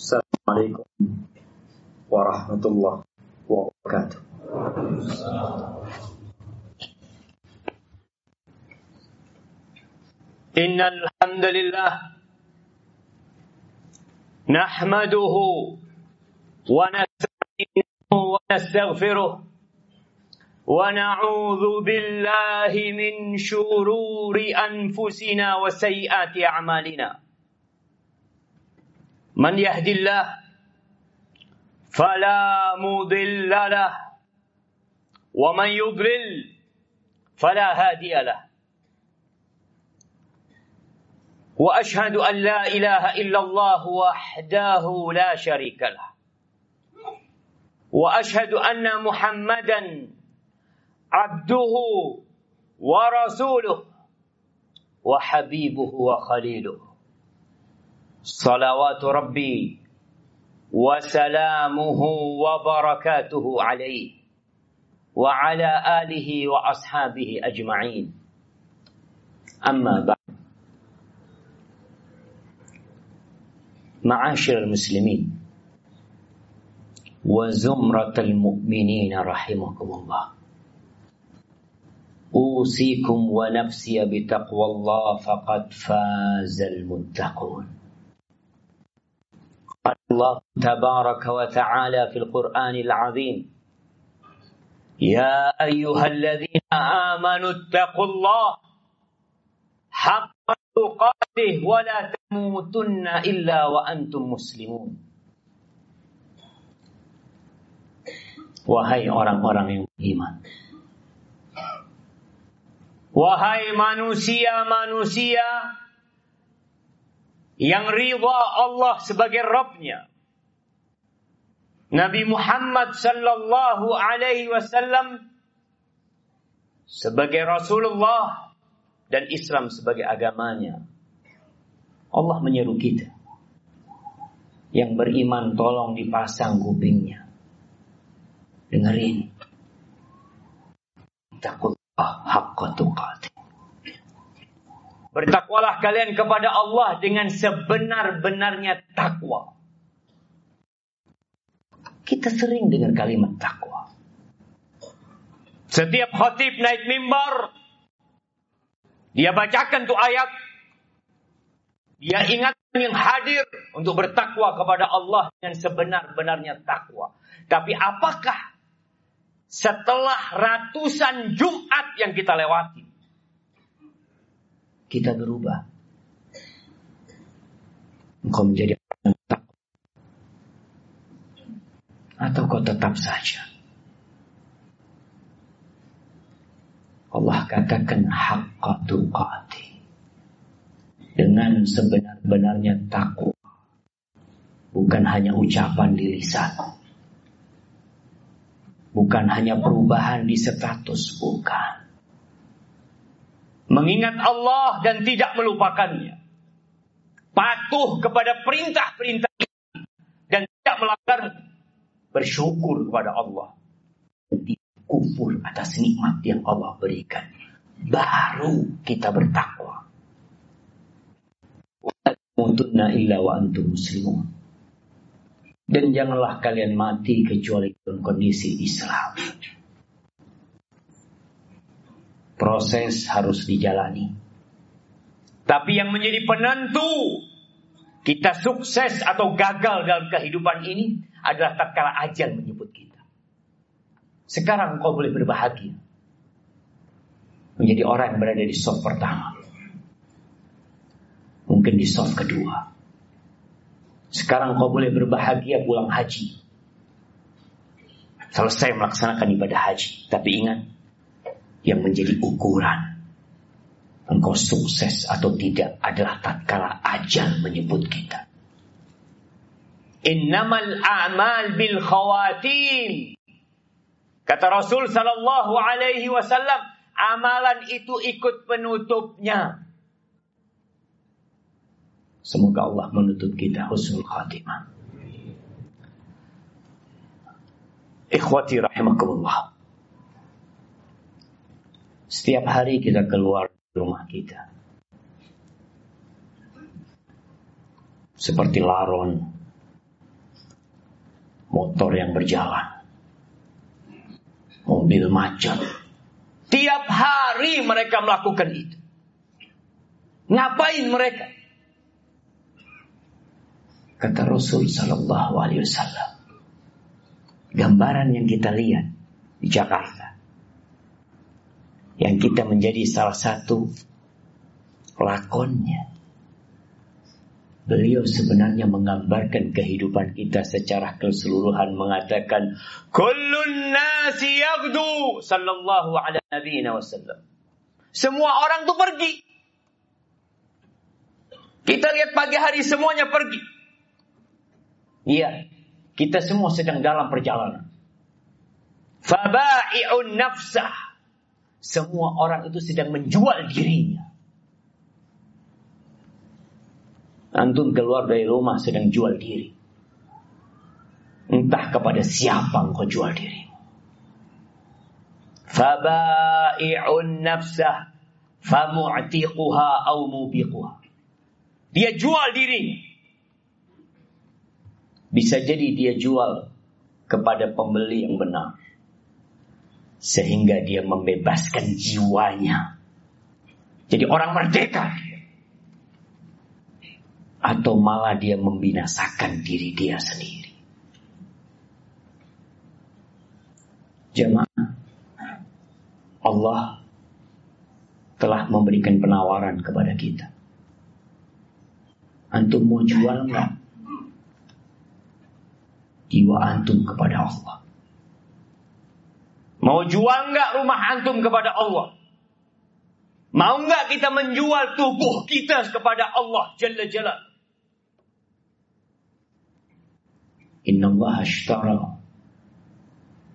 Assalamualaikum warahmatullahi wabarakatuh. إن الحمد لله نحمده ونستعينه ونستغفره ونعوذ بالله من شرور أنفسنا وسيئات أعمالنا من يهد الله فلا مضل له ومن يضلل فلا هادي له. وأشهد أن لا إله إلا الله وحده لا شريك له. وأشهد أن محمدا عبده ورسوله وحبيبه وخليله. صلوات ربي وسلامه وبركاته عليه وعلى آله وأصحابه أجمعين. أما بعد معاشر المسلمين وزمرة المؤمنين رحمكم الله أوصيكم ونفسي بتقوى الله فقد فاز المتقون. قال الله تبارك وتعالى في القرآن العظيم. يا أيها الذين آمنوا اتقوا الله حق تقاته ولا تموتن إلا وأنتم مسلمون. Wahai orang-orang yang beriman. Wahai manusia-manusia Yang ridha Allah sebagai Rabbnya Nabi Muhammad sallallahu alaihi wasallam sebagai Rasulullah dan Islam sebagai agamanya. Allah menyeru kita. Yang beriman tolong dipasang kupingnya. Dengerin. Takullah haqqa tuqatih. Bertakwalah kalian kepada Allah dengan sebenar-benarnya takwa. Kita sering dengar kalimat takwa. Setiap khatib naik mimbar, dia bacakan tuh ayat. Dia ingatkan yang hadir untuk bertakwa kepada Allah dengan sebenar-benarnya takwa. Tapi apakah setelah ratusan Jumat yang kita lewati, kita berubah? Engkau menjadi. Atau kau tetap saja Allah katakan haqqa tuqati. Dengan sebenar-benarnya takwa. Bukan hanya ucapan di lisan. Bukan hanya perubahan di status, bukan. Mengingat Allah dan tidak melupakannya. Patuh kepada perintah-perintah dan tidak melanggar bersyukur kepada Allah kufur atas nikmat yang Allah berikan. Baru kita bertakwa. Dan janganlah kalian mati kecuali dalam kondisi Islam. Proses harus dijalani. Tapi yang menjadi penentu kita sukses atau gagal dalam kehidupan ini adalah tatkala ajal menyebut kita. Sekarang kau boleh berbahagia. Menjadi orang yang berada di soft pertama. Mungkin di soft kedua. Sekarang kau boleh berbahagia pulang haji. Selesai melaksanakan ibadah haji. Tapi ingat, yang menjadi ukuran engkau sukses atau tidak adalah tatkala ajal menyebut kita. Innamal a'mal bil khawatim. Kata Rasul Sallallahu Alaihi Wasallam, amalan itu ikut penutupnya. Semoga Allah menutup kita husnul khatimah. Ikhwati rahimakumullah. Setiap hari kita keluar rumah kita. Seperti laron motor yang berjalan, mobil macet. Tiap hari mereka melakukan itu. Ngapain mereka? Kata Rasul Sallallahu Alaihi Wasallam, gambaran yang kita lihat di Jakarta, yang kita menjadi salah satu lakonnya. Beliau sebenarnya menggambarkan kehidupan kita secara keseluruhan mengatakan kullun nasi yaghdu sallallahu ala wasallam. Semua orang tuh pergi. Kita lihat pagi hari semuanya pergi. Iya, kita semua sedang dalam perjalanan. Faba'i'un nafsah. Semua orang itu sedang menjual dirinya. Antum keluar dari rumah sedang jual diri. Entah kepada siapa engkau jual diri. Faba'i'un nafsah famu'tiquha au mubiquha. Dia jual diri. Bisa jadi dia jual kepada pembeli yang benar. Sehingga dia membebaskan jiwanya. Jadi orang merdeka atau malah dia membinasakan diri dia sendiri. Jemaah, Allah telah memberikan penawaran kepada kita. Antum mau jual enggak? Jiwa antum kepada Allah. Mau jual enggak rumah antum kepada Allah? Mau enggak kita menjual tubuh kita kepada Allah Jalla Jalla? Inna Allah ashtara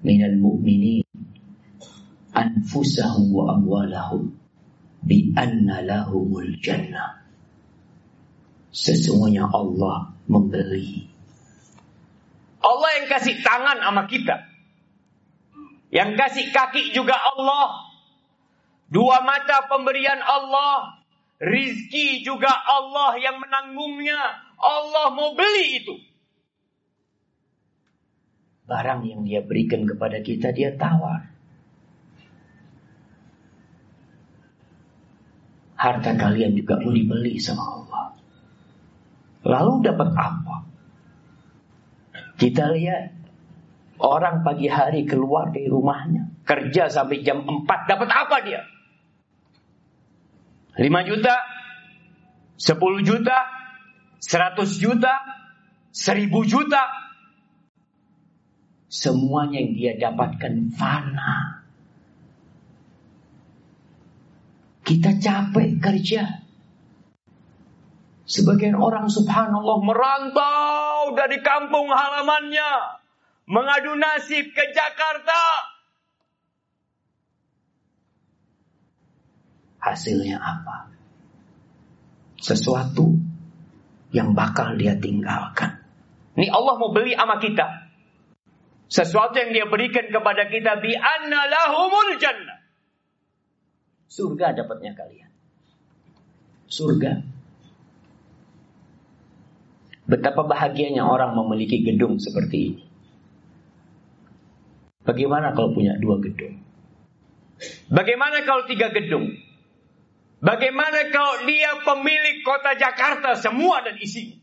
minal mu'minin anfusahum wa amwalahum bi anna lahumul jannah. Sesungguhnya Allah membeli. Allah yang kasih tangan sama kita. Yang kasih kaki juga Allah. Dua mata pemberian Allah. Rizki juga Allah yang menanggungnya. Allah mau beli itu barang yang dia berikan kepada kita dia tawar. Harta kalian juga mau dibeli sama Allah. Lalu dapat apa? Kita lihat orang pagi hari keluar dari rumahnya, kerja sampai jam 4, dapat apa dia? 5 juta, 10 juta, 100 juta, 1000 juta, Semuanya yang dia dapatkan fana. Kita capek kerja. Sebagian orang subhanallah merantau dari kampung halamannya. Mengadu nasib ke Jakarta. Hasilnya apa? Sesuatu yang bakal dia tinggalkan. Ini Allah mau beli sama kita. Sesuatu yang dia berikan kepada kita bi anna lahumul jannah. Surga dapatnya kalian. Surga. Betapa bahagianya orang memiliki gedung seperti ini. Bagaimana kalau punya dua gedung? Bagaimana kalau tiga gedung? Bagaimana kalau dia pemilik kota Jakarta semua dan isinya?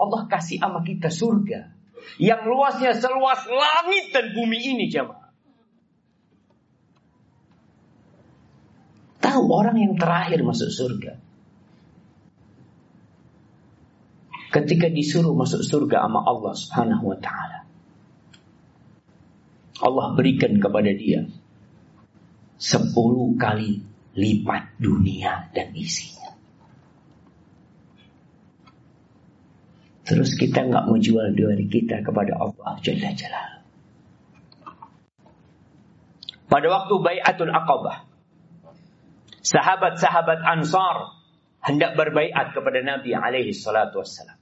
Allah kasih sama kita surga yang luasnya seluas langit dan bumi ini jemaah. Tahu orang yang terakhir masuk surga. Ketika disuruh masuk surga sama Allah Subhanahu wa taala. Allah berikan kepada dia sepuluh kali lipat dunia dan isinya. Terus kita nggak mau jual diri kita kepada Allah Jalla Jalal. Pada waktu Bayatul Aqabah, sahabat-sahabat Ansar hendak berbaiat kepada Nabi alaihi salatu wassalam.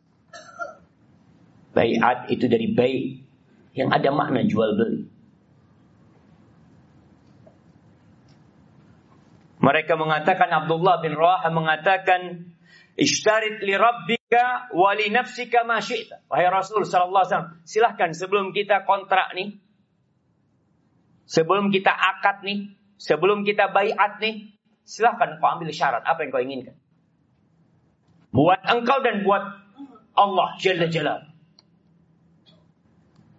Bayat itu dari baik yang ada makna jual beli. Mereka mengatakan Abdullah bin Rawah mengatakan Ishtarit li Rabbi nafsika wa li nafsika ma syi'ta. Wahai Rasul sallallahu alaihi wasallam, silahkan sebelum kita kontrak nih, sebelum kita akad nih, sebelum kita baiat nih, silahkan kau ambil syarat apa yang kau inginkan. Buat engkau dan buat Allah Jalla Jalal.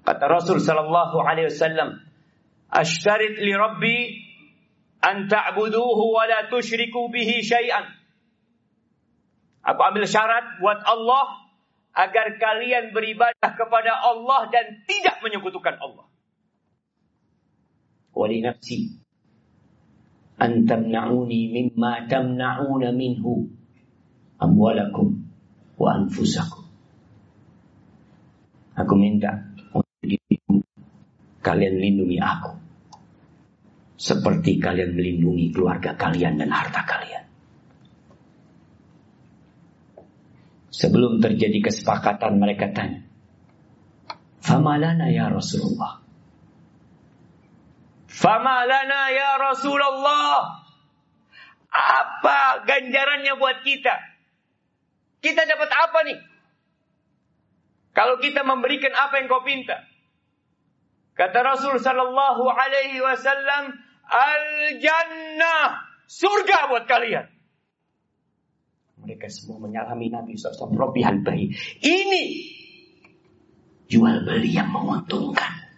Kata Rasul sallallahu alaihi wasallam, "Ashtarit li Rabbi an ta'buduhu wa la tusyriku bihi syai'an." Aku ambil syarat buat Allah agar kalian beribadah kepada Allah dan tidak menyekutukan Allah. Wali nafsi an tamna'uni mimma tamna'una minhu amwalakum wa anfusakum. Aku minta untuk kalian lindungi aku. Seperti kalian melindungi keluarga kalian dan harta kalian. Sebelum terjadi kesepakatan mereka tanya. Famalana ya Rasulullah. Famalana ya Rasulullah. Apa ganjarannya buat kita? Kita dapat apa nih? Kalau kita memberikan apa yang kau pinta. Kata Rasul sallallahu alaihi wasallam, "Al-jannah, surga buat kalian." Mereka semua menyalami Nabi SAW. Robi bayi. Ini jual beli yang menguntungkan.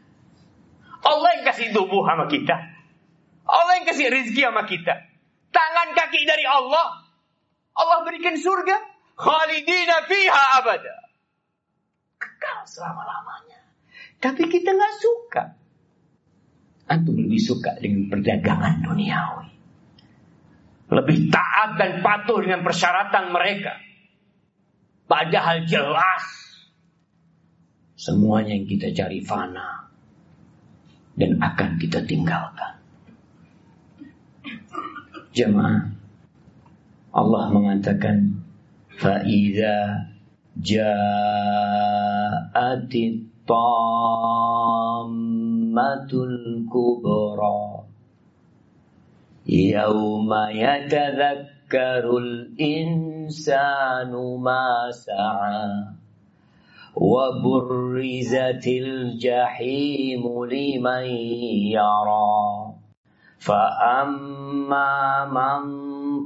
Allah yang kasih tubuh sama kita. Allah yang kasih rezeki sama kita. Tangan kaki dari Allah. Allah berikan surga. Khalidina fiha abada. Kekal selama-lamanya. Tapi kita nggak suka. Antum lebih suka dengan perdagangan duniawi. Lebih taat dan patuh dengan persyaratan mereka. Padahal jelas. Semuanya yang kita cari fana. Dan akan kita tinggalkan. Jemaah. Allah mengatakan. Fa'idha ja'atit tam rahmatul kubra Yawma yatadhakkarul insanu ma sa'a Wa burrizatil jahimu liman yara فأما من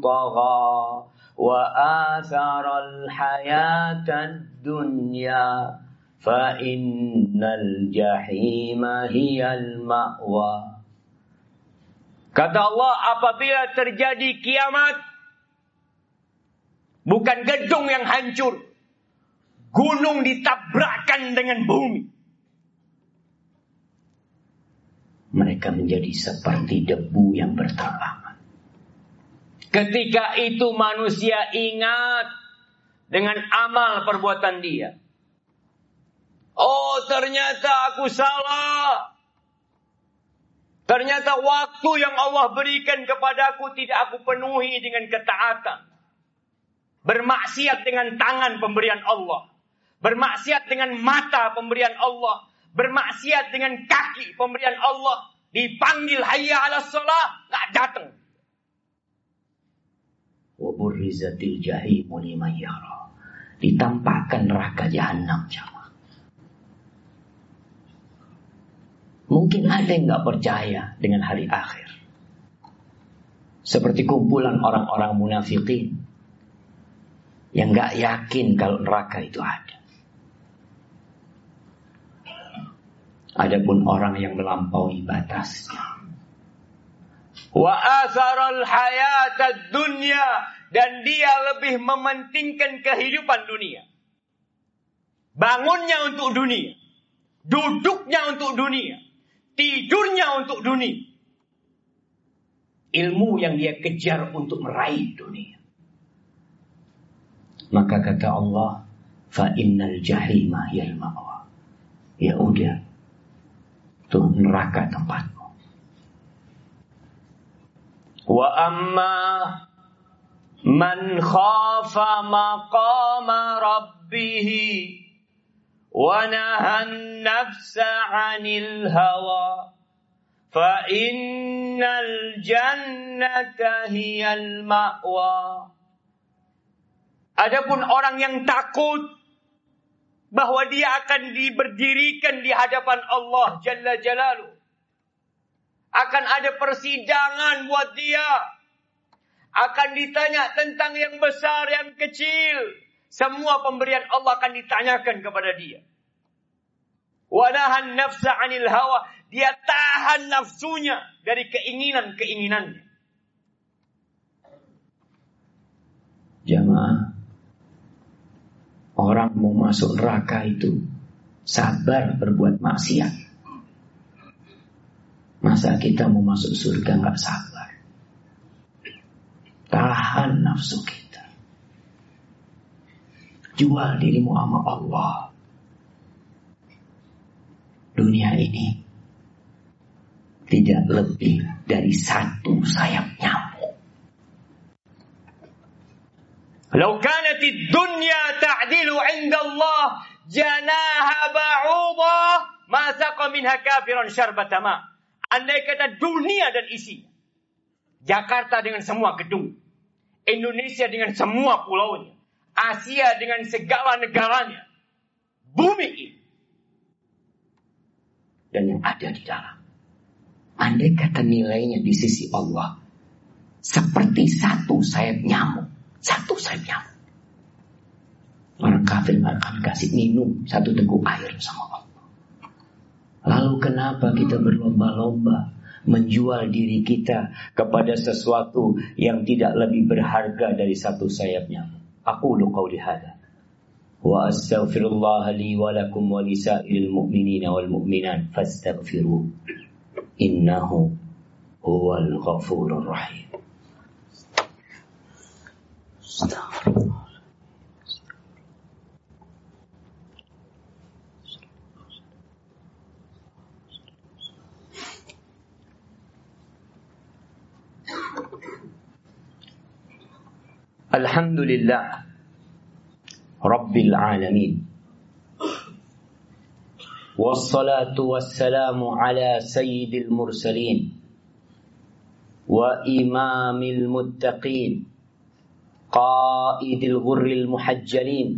طغى وآثر الحياة الدنيا فإن الجحيم هي المأوى Kata Allah, apabila terjadi kiamat, bukan gedung yang hancur, gunung ditabrakkan dengan bumi. Mereka menjadi seperti debu yang berterbangan. Ketika itu manusia ingat dengan amal perbuatan dia. Oh ternyata aku salah. Ternyata waktu yang Allah berikan kepadaku tidak aku penuhi dengan ketaatan. Bermaksiat dengan tangan pemberian Allah. Bermaksiat dengan mata pemberian Allah. Bermaksiat dengan kaki pemberian Allah. Dipanggil hayya ala salah, gak datang. Waburrizatil jahimu liman. Ditampakkan neraka jahanam jamaah. Mungkin ada yang nggak percaya dengan hari akhir. Seperti kumpulan orang-orang munafikin yang nggak yakin kalau neraka itu ada. Adapun orang yang melampaui batasnya. Wa atharal hayatad dunya dan dia lebih mementingkan kehidupan dunia. Bangunnya untuk dunia. Duduknya untuk dunia tidurnya untuk dunia. Ilmu yang dia kejar untuk meraih dunia. Maka kata Allah, fa innal jahima yal ma'wa. Ya udah, itu neraka tempatmu. Wa amma man khafa maqama rabbihi ونهى النفس عن الهوى فإن الجنة هي المأوى Adapun orang yang takut bahwa dia akan diberdirikan di hadapan Allah Jalla Jalaluh. Akan ada persidangan buat dia. Akan ditanya tentang yang besar, yang kecil. Semua pemberian Allah akan ditanyakan kepada dia. Wanahan nafsa anil hawa. Dia tahan nafsunya dari keinginan-keinginannya. Jamaah, orang mau masuk neraka itu sabar berbuat maksiat. Masa kita mau masuk surga nggak sabar? Tahan nafsu kita. Jual dirimu sama Allah. Dunia ini tidak lebih dari satu sayap nyamuk. Kalau kanat dunia ta'dilu inda Allah janaha ba'udha ma saqa minha kafiran syarbatama. Andai kata dunia dan isinya. Jakarta dengan semua gedung. Indonesia dengan semua pulaunya. Asia dengan segala negaranya. Bumi ini. Dan yang ada di dalam. Andai kata nilainya di sisi Allah. Seperti satu sayap nyamuk. Satu saja. Orang kafir nggak akan kasih minum satu teguk air sama Allah. Lalu kenapa kita berlomba-lomba menjual diri kita kepada sesuatu yang tidak lebih berharga dari satu sayapnya? Aku أقول قولي هذا. وأستغفر الله لي ولكم ولسائر المؤمنين والمؤمنات فاستغفروه. إنه هو الغفور الرحيم. استغفر الله. Astagfirullah. Alhamdulillah Rabbil Alamin والصلاة والسلام على سيد المرسلين وإمام المتقين قائد الغر المحجلين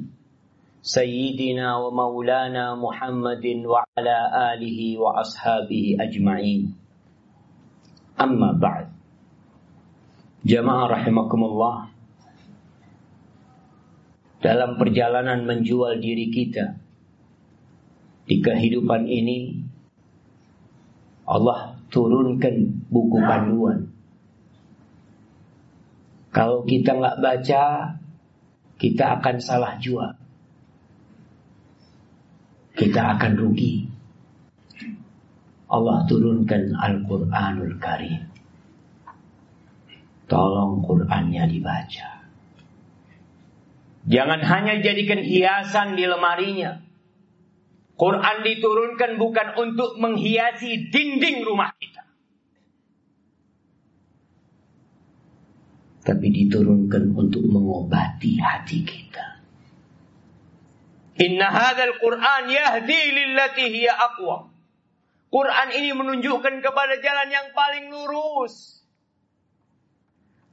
سيدنا ومولانا محمد وعلى آله وأصحابه أجمعين أما بعد جماعة رحمكم الله dalam perjalanan menjual diri kita di kehidupan ini Allah turunkan buku panduan kalau kita nggak baca, kita akan salah jual. Kita akan rugi. Allah turunkan Al-Quranul Karim. Tolong Qurannya dibaca. Jangan hanya jadikan hiasan di lemarinya. Quran diturunkan bukan untuk menghiasi dinding rumah kita. tapi diturunkan untuk mengobati hati kita. Inna hadzal Qur'an yahdi lillati hiya aqwa. Quran ini menunjukkan kepada jalan yang paling lurus.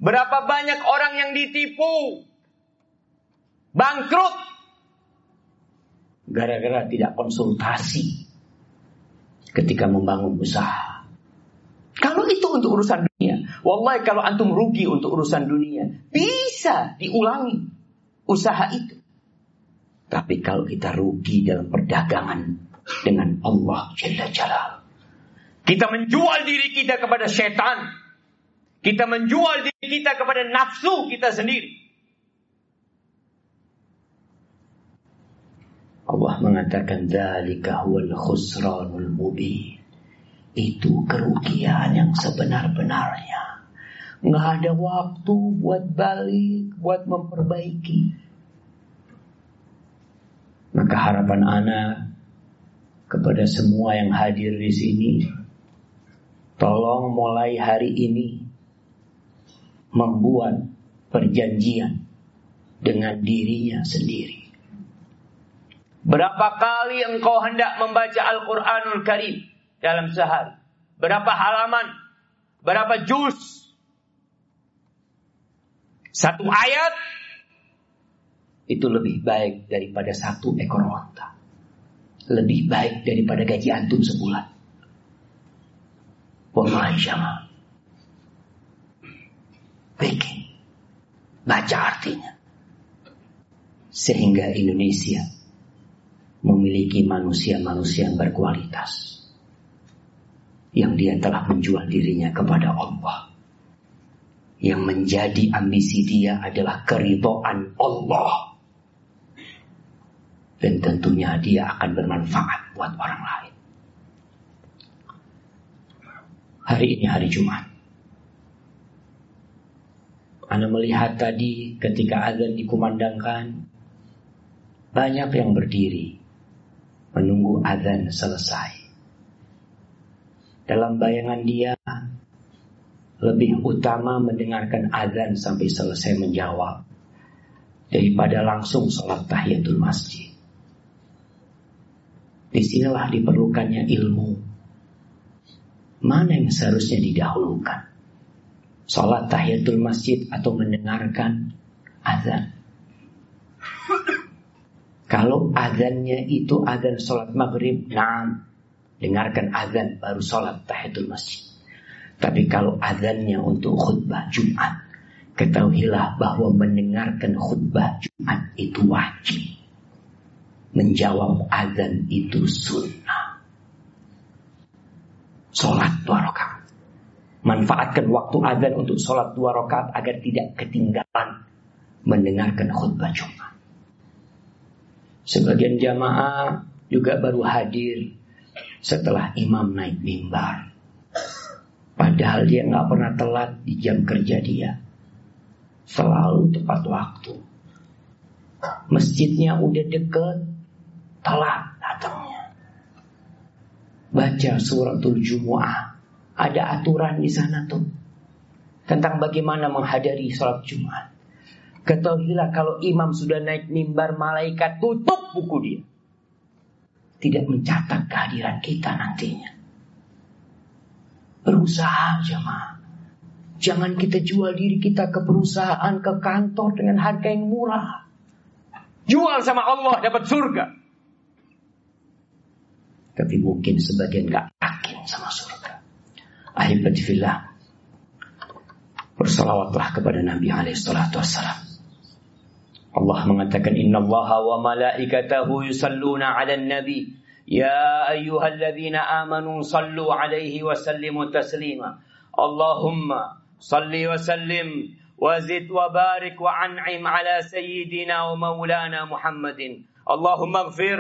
Berapa banyak orang yang ditipu, bangkrut, gara-gara tidak konsultasi ketika membangun usaha. Kalau itu untuk urusan dunia, wallahi kalau antum rugi untuk urusan dunia, bisa diulangi usaha itu. Tapi kalau kita rugi dalam perdagangan dengan Allah Jalla Jalal. Kita menjual diri kita kepada setan. Kita menjual diri kita kepada nafsu kita sendiri. Allah mengatakan dzalika huwal khusranul mubin. Itu kerugian yang sebenar-benarnya. Nggak ada waktu buat balik, buat memperbaiki. Maka harapan anak kepada semua yang hadir di sini, tolong mulai hari ini membuat perjanjian dengan dirinya sendiri. Berapa kali engkau hendak membaca Al-Quranul Karim dalam sehari? Berapa halaman? Berapa juz? Satu ayat itu lebih baik daripada satu ekor onta. Lebih baik daripada gaji antum sebulan. Wallahi jamaah. Bikin. Baca artinya. Sehingga Indonesia memiliki manusia-manusia yang berkualitas. Yang dia telah menjual dirinya kepada Allah. Yang menjadi ambisi dia adalah keridoan Allah dan tentunya dia akan bermanfaat buat orang lain. Hari ini hari Jumat. Anda melihat tadi ketika azan dikumandangkan, banyak yang berdiri menunggu azan selesai. Dalam bayangan dia, lebih utama mendengarkan azan sampai selesai menjawab daripada langsung sholat tahiyatul masjid. Di sinilah diperlukannya ilmu. Mana yang seharusnya didahulukan? Salat tahiyatul masjid atau mendengarkan azan? Kalau azannya itu azan sholat maghrib, nah, dengarkan azan baru sholat tahiyatul masjid. Tapi kalau azannya untuk khutbah Jumat, ketahuilah bahwa mendengarkan khutbah Jumat itu wajib menjawab azan itu sunnah. Sholat dua rakaat. Manfaatkan waktu azan untuk sholat dua rakaat agar tidak ketinggalan mendengarkan khutbah Jumat. Sebagian jamaah juga baru hadir setelah imam naik mimbar. Padahal dia nggak pernah telat di jam kerja dia. Selalu tepat waktu. Masjidnya udah deket, telat datangnya. Baca suratul Jumu'ah. Ada aturan di sana tuh. Tentang bagaimana menghadiri sholat Jumat. Ketahuilah kalau imam sudah naik mimbar malaikat tutup buku dia. Tidak mencatat kehadiran kita nantinya. Berusaha jemaah. Jangan kita jual diri kita ke perusahaan, ke kantor dengan harga yang murah. Jual sama Allah dapat surga. Tapi mungkin sebagian gak yakin sama surga. Ahibat fillah. Bersalawatlah kepada Nabi alaihi salatu wassalam. Allah mengatakan Inna Allah wa malaikatahu yusalluna ala nabi Ya ayyuhalladzina amanu sallu alaihi wa sallimu taslima Allahumma salli wa sallim وزد وبارك وأنعم على سيدنا ومولانا محمد اللهم اغفر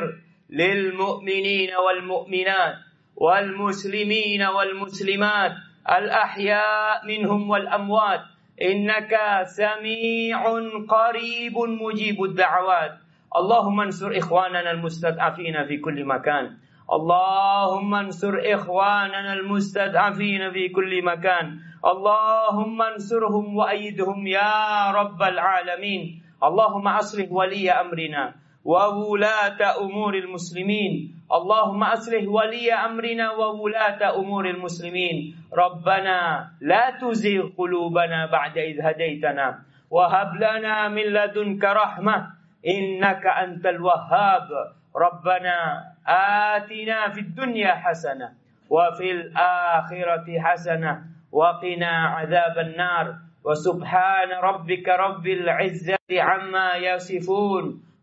للمؤمنين والمؤمنات والمسلمين والمسلمات الأحياء منهم والأموات إنك سميع قريب مجيب الدعوات. اللهم انصر إخواننا المستضعفين في كل مكان. اللهم انصر إخواننا المستضعفين في كل مكان. اللهم انصرهم وأيدهم يا رب العالمين. اللهم أصلح ولي أمرنا. وولاة أمور المسلمين. اللهم أصلح ولي أمرنا وولاة أمور المسلمين. ربنا لا تزغ قلوبنا بعد إذ هديتنا. وهب لنا من لدنك رحمة. إنك أنت الوهاب. ربنا آتنا في الدنيا حسنة وفي الآخرة حسنة وقنا عذاب النار. وسبحان ربك رب العزة عما يصفون.